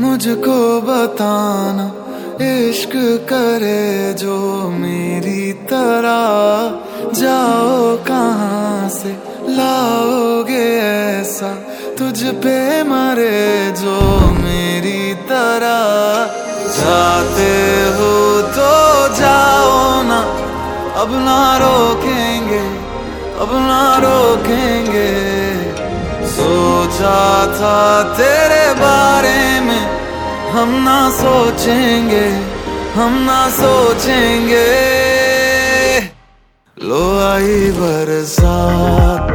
मुझको बताना, इश्क करे जो मेरी तरह। जाओ कहाँ से लाओगे ऐसा? तुझ पे मरे जो मेरी तरह। जाते हो तो जाओ ना, अब ना रोकेंगे, अब ना रोकेंगे। सोचा था तेरे बारे में हम ना सोचेंगे, हम ना सोचेंगे। लो आई बरसात,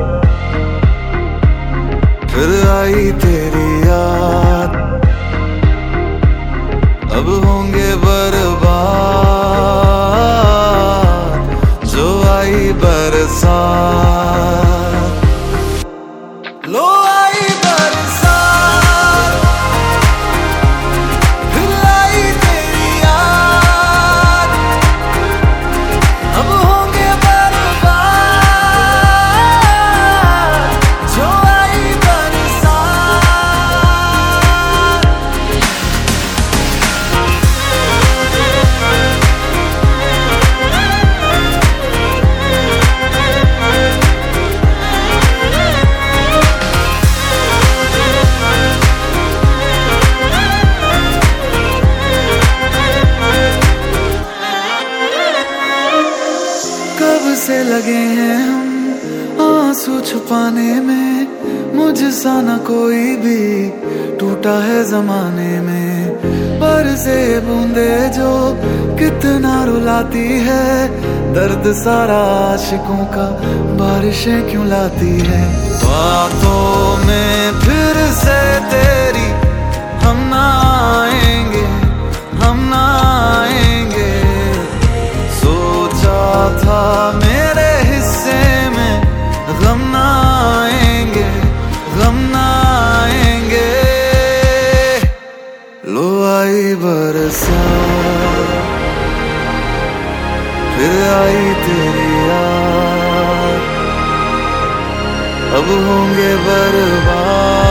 फिर आई तेरी याद। अब होंगे लगे हैं हम आँसू छुपाने में। मुझसा न कोई भी टूटा है जमाने में। पर से बूंदे जो कितना रुलाती है, दर्द सारा आशिकों का बारिशें क्यों लाती है? बातों में फिर से तेरी हम ना आएँगे, हम ना आएँगे। सोचा था आई बरसात फिर आई तेरी याद। अब होंगे बर्बाद।